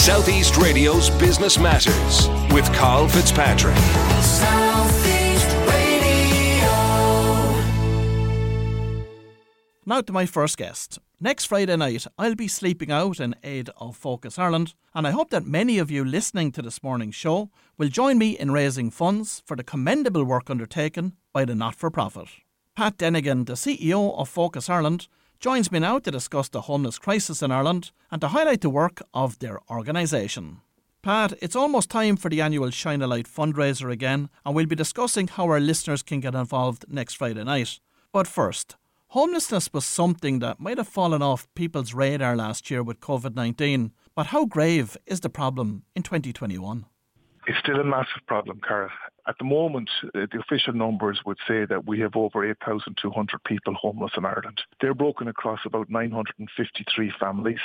Southeast Radio's Business Matters with Carl Fitzpatrick. Southeast Radio. Now to my first guest. Next Friday night, I'll be sleeping out in aid of Focus Ireland, and I hope that many of you listening to this morning's show will join me in raising funds for the commendable work undertaken by the not for profit. Pat Dennigan, the CEO of Focus Ireland, joins me now to discuss the homeless crisis in Ireland and to highlight the work of their organisation. Pat, it's almost time for the annual Shine a Light fundraiser again, and we'll be discussing how our listeners can get involved next Friday night. But first, homelessness was something that might have fallen off people's radar last year with COVID 19, but how grave is the problem in 2021? It's still a massive problem, Cara. At the moment, uh, the official numbers would say that we have over 8,200 people homeless in Ireland. They're broken across about 953 families,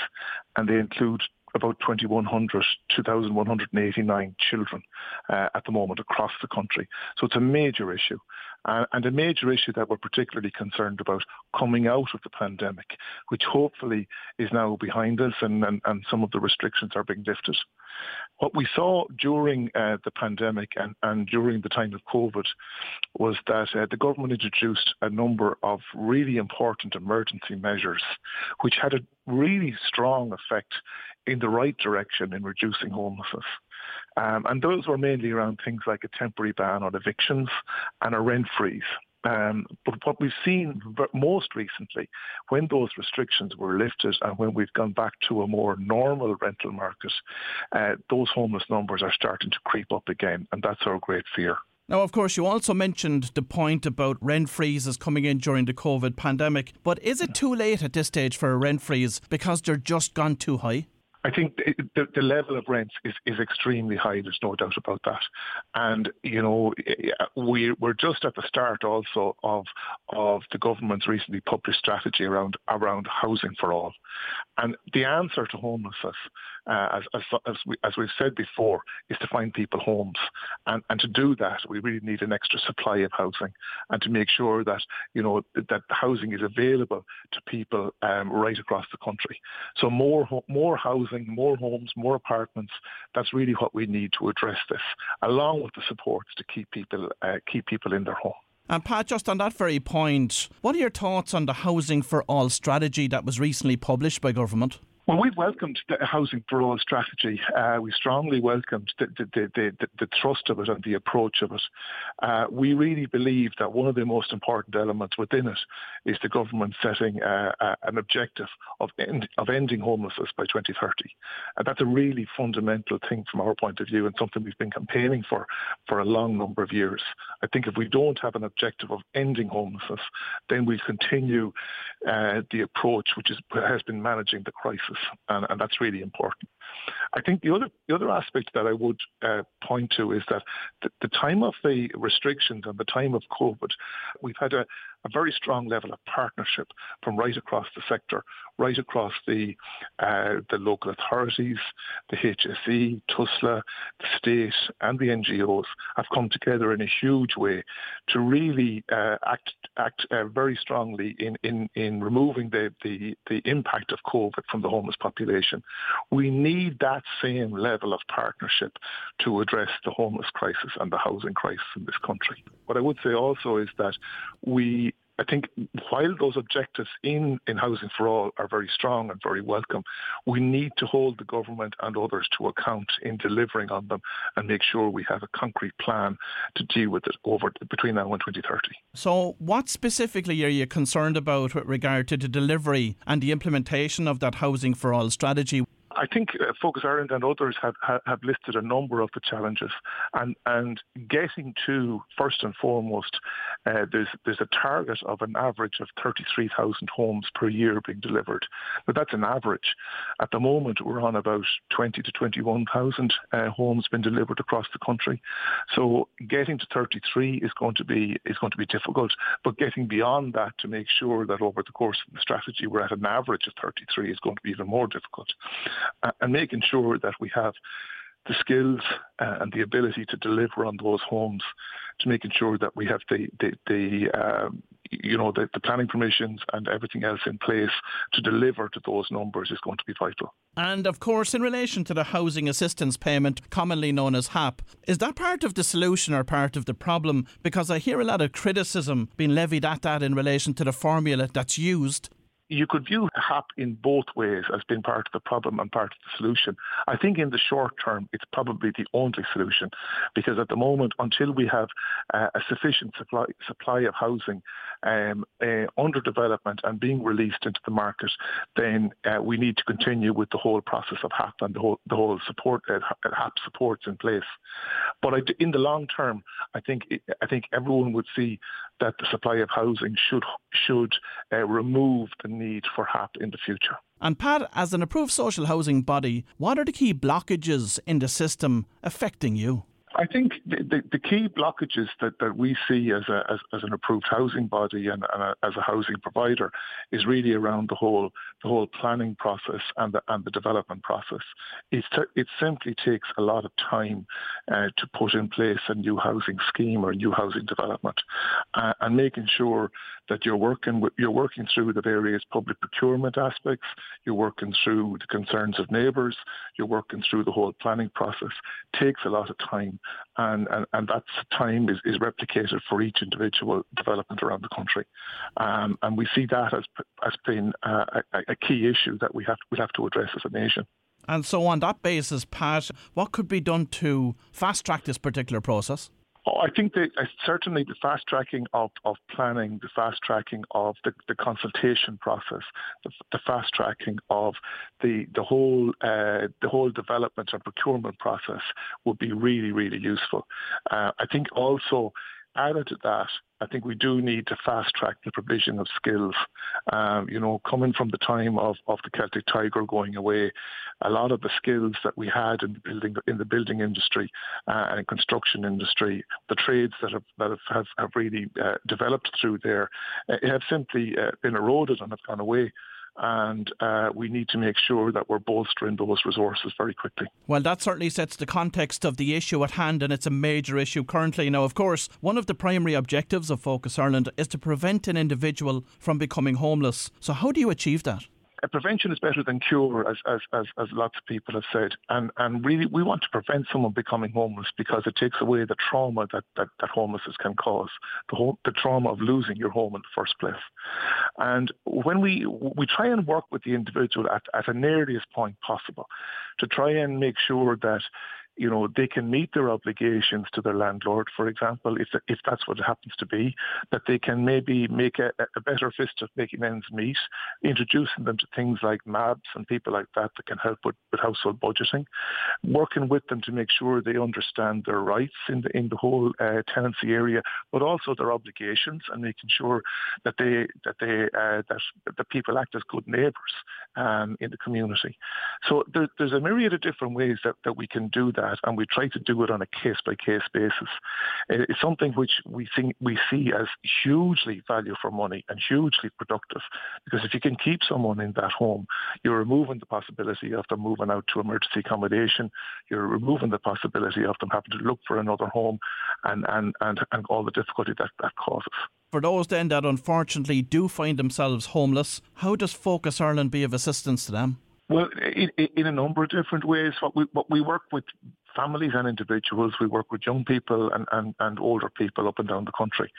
and they include about 2,100, 2,189 children uh, at the moment across the country. So it's a major issue. Uh, and a major issue that we're particularly concerned about coming out of the pandemic, which hopefully is now behind us and, and, and some of the restrictions are being lifted. What we saw during uh, the pandemic and, and during the time of COVID was that uh, the government introduced a number of really important emergency measures, which had a really strong effect in the right direction in reducing homelessness. Um, and those were mainly around things like a temporary ban on evictions and a rent freeze. Um, but what we've seen most recently, when those restrictions were lifted and when we've gone back to a more normal rental market, uh, those homeless numbers are starting to creep up again, and that's our great fear. Now, of course, you also mentioned the point about rent freezes coming in during the COVID pandemic, but is it too late at this stage for a rent freeze because they're just gone too high? I think the, the level of rents is, is extremely high. There's no doubt about that. And, you know, we, we're just at the start also of, of the government's recently published strategy around, around housing for all. And the answer to homelessness, uh, as, as, as, we, as we've said before, is to find people homes. And, and to do that, we really need an extra supply of housing and to make sure that, you know, that housing is available to people um, right across the country. So more, more housing more homes, more apartments. That's really what we need to address this, along with the supports to keep people uh, keep people in their home. And Pat, just on that very point, what are your thoughts on the Housing for All strategy that was recently published by government? Well, we've welcomed the Housing for All strategy. Uh, we strongly welcomed the, the, the, the, thrust of it and the approach of it. Uh, we really believe that one of the most important elements within it is the government setting uh, uh an objective of, end, of ending homelessness by 2030. And that's a really fundamental thing from our point of view and something we've been campaigning for for a long number of years. I think if we don't have an objective of ending homelessness, then we'll continue uh, the approach which is, has been managing the crisis and, and that's really important. I think the other the other aspect that I would uh, point to is that the, the, time of the restrictions and the time of COVID, we've had a, a very strong level of partnership from right across the sector, right across the uh, the local authorities, the HSE, TUSLA, the state, and the NGOs have come together in a huge way to really uh, act act uh, very strongly in, in, in removing the, the, the impact of COVID from the homeless population. We need that same level of partnership to address the homeless crisis and the housing crisis in this country. What I would say also is that we I think while those objectives in, in Housing for All are very strong and very welcome, we need to hold the government and others to account in delivering on them and make sure we have a concrete plan to deal with it over between now and 2030. So, what specifically are you concerned about with regard to the delivery and the implementation of that Housing for All strategy? I think uh, Focus Ireland and others have, have, listed a number of the challenges, and and getting to first and foremost, uh, there's there's a target of an average of 33,000 homes per year being delivered, but that's an average. At the moment, we're on about 20 to 21,000 uh, homes being delivered across the country. So getting to 33 is going to be is going to be difficult, but getting beyond that to make sure that over the course of the strategy we're at an average of 33 is going to be even more difficult and making sure that we have the skills uh, and the ability to deliver on those homes, to making sure that we have the the, the um, you know the, the planning permissions and everything else in place to deliver to those numbers is going to be vital. And of course, in relation to the housing assistance payment, commonly known as HAP, is that part of the solution or part of the problem? Because I hear a lot of criticism being levied at that in relation to the formula that's used you could view HAP in both ways as being part of the problem and part of the solution. I think in the short term, it's probably the only solution because at the moment, until we have uh, a sufficient supply, supply of housing um, uh, under development and being released into the market, then uh, we need to continue with the whole process of HAP and the whole, the whole support HAP supports in place. But I, in the long term, I think I think everyone would see that the supply of housing should should uh, remove the need for HAP in the future. And Pat, as an approved social housing body, what are the key blockages in the system affecting you? I think the, the, the, key blockages that, that we see as, a, as, as an approved housing body and, and a, as a housing provider is really around the whole the whole planning process and the, and the development process. It's t- it simply takes a lot of time uh, to put in place a new housing scheme or a new housing development, uh, and making sure that you're working with, you're working through the various public procurement aspects, you're working through the concerns of neighbours, you're working through the whole planning process. Takes a lot of time and, and, and that time is, is replicated for each individual development around the country. Um, and we see that as, as being a, a, key issue that we have, we have to address as a nation. And so, on that basis, Pat, what could be done to fast track this particular process? Oh, I think that uh, certainly the fast tracking of, of planning, the fast tracking of the, the consultation process, the, the, fast tracking of the the whole uh, the whole development and procurement process would be really really useful. Uh, I think also added to that, I think we do need to fast track the provision of skills. Um, you know, coming from the time of, of the Celtic Tiger going away, a lot of the skills that we had in the building in the building industry uh, and construction industry, the trades that have that have, have, have really uh, developed through there, uh, have simply uh, been eroded and have gone away and uh, we need to make sure that we're bolstering those resources very quickly. Well, that certainly sets the context of the issue at hand, and it's a major issue currently. Now, of course, one of the primary objectives of Focus Ireland is to prevent an individual from becoming homeless. So, how do you achieve that? Prevention is better than cure, as, as, as, as, lots of people have said. And, and really, we want to prevent someone becoming homeless because it takes away the trauma that, that, that homelessness can cause, the, the trauma of losing your home in the first place. And when we, we try and work with the individual at, at an earliest point possible to try and make sure that you know, they can meet their obligations to their landlord, for example, if if that's what it happens to be, that they can maybe make a, a better fist of making ends meet, introducing them to things like MABS and people like that that can help with, with household budgeting, working with them to make sure they understand their rights in the in the whole uh, tenancy area, but also their obligations and making sure that they that they uh, that that people act as good neighbours um, in the community. So there, there's a myriad of different ways that, that we can do that that, and we try to do it on a case by case basis. Uh, it's something which we think we see as hugely value for money and hugely productive, because if you can keep someone in that home, you're removing the possibility of them moving out to emergency accommodation. You're removing the possibility of them having to look for another home, and and and, and all the difficulty that that causes. For those then that unfortunately do find themselves homeless, how does Focus Ireland be of assistance to them? Well, in, in, a number of different ways. What we, what we work with families and individuals. We work with young people and, and, and older people up and down the country.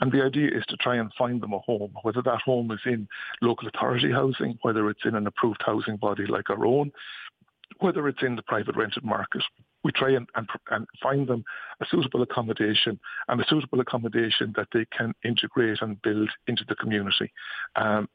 And the idea is to try and find them a home, whether that home is in local authority housing, whether it's in an approved housing body like our own, whether it's in the private rented market. We try and, and, and, find them a suitable accommodation and a suitable accommodation that they can integrate and build into the community. Um,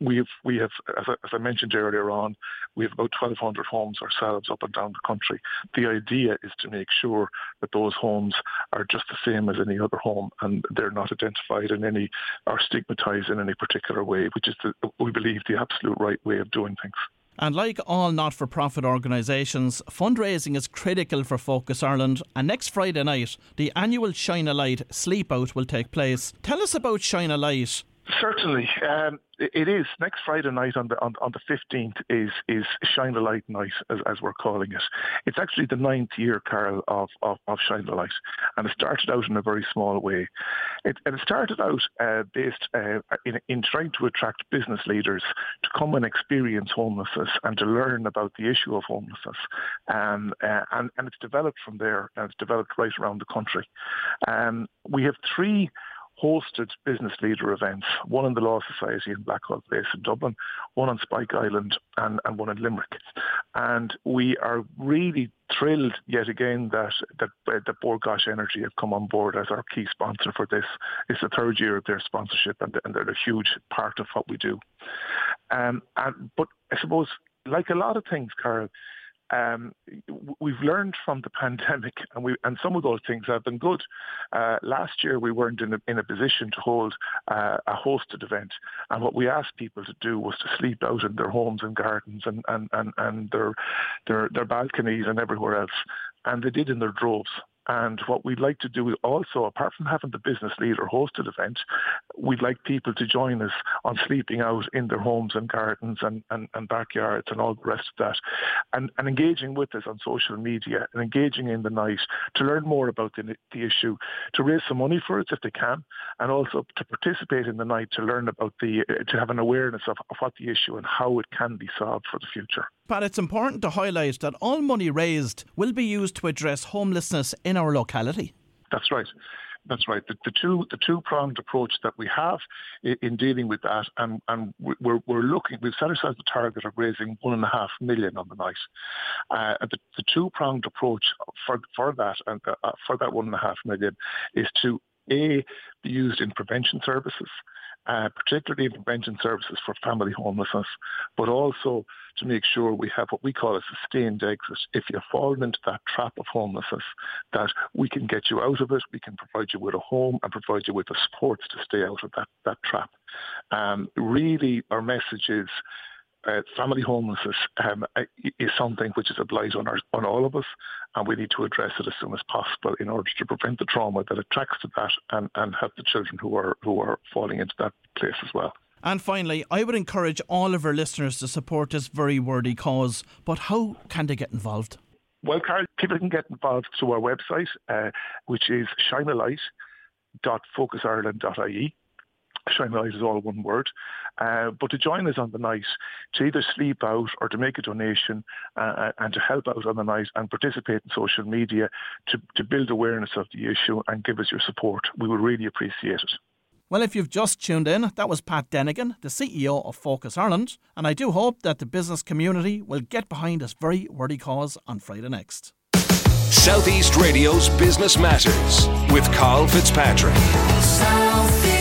we've we have as I, as I, mentioned earlier on, we have about 1,200 homes ourselves up and down the country. The idea is to make sure that those homes are just the same as any other home, and they're not identified in any or stigmatised in any particular way, which is the, we believe the absolute right way of doing things. And like all not for profit organisations, fundraising is critical for Focus Ireland. And next Friday night, the annual Shine a Light sleepout will take place. Tell us about Shine a Light Certainly, um, it is next Friday night on the on, on the fifteenth is is Shine the Light night as, as we're calling it. It's actually the ninth year, Carl, of, of, of Shine the Light, and it started out in a very small way. It, and it started out uh, based uh, in, in trying to attract business leaders to come and experience homelessness and to learn about the issue of homelessness, um, uh, and and it's developed from there and it's developed right around the country. Um, we have three hosted business leader events, one in the Law Society in Blackhall Place in Dublin, one on Spike Island and, and one in Limerick. And we are really thrilled yet again that that, uh, that Bord Gáis Energy have come on board as our key sponsor for this. It's the third year of their sponsorship and, and they're a huge part of what we do. Um, and, but I suppose, like a lot of things, Carl, um, we've learned from the pandemic, and we and some of those things have been good. Uh, last year, we weren't in a, in a position to hold uh, a hosted event, and what we asked people to do was to sleep out in their homes and gardens and and and, and their their their balconies and everywhere else, and they did in their droves. And what we'd like to do also, apart from having the business leader hosted event, we'd like people to join us on sleeping out in their homes and gardens and, and, and backyards and all the rest of that. And, and engaging with us on social media and engaging in the night to learn more about the, the issue, to raise some money for it if they can, and also to participate in the night to learn about the, to have an awareness of, of what the issue and how it can be solved for the future. But it's important to highlight that all money raised will be used to address homelessness in our locality. That's right. That's right. The, the two the two pronged approach that we have in, in, dealing with that, and, and we're, we're looking. We've set ourselves the target of raising one and a half million on the night. Uh, the, the two pronged approach for for that and uh, for that one and a half million is to a be used in prevention services uh, particularly in prevention services for family homelessness, but also to make sure we have what we call a sustained exit. If you've fallen into that trap of homelessness, that we can get you out of it, we can provide you with a home and provide you with the supports to stay out of that, that trap. Um, really, our message is uh, family homelessness um, is something which is a blight on, our, on all of us, and we need to address it as soon as possible in order to prevent the trauma that attracts to that and, and help the children who are who are falling into that place as well. And finally, I would encourage all of our listeners to support this very worthy cause. But how can they get involved? Well, Carl, people can get involved through our website, uh, which is shinealight.focusireland.ie. Shine Light is all one word. Uh, but to join us on the night, to either sleep out or to make a donation uh, uh, and to help out on the night and participate in social media to, to build awareness of the issue and give us your support, we would really appreciate it. Well, if you've just tuned in, that was Pat Dennigan, the CEO of Focus Ireland, and I do hope that the business community will get behind this very worthy cause on Friday next. Southeast Radio's Business Matters with Carl Fitzpatrick. Southeast Radio.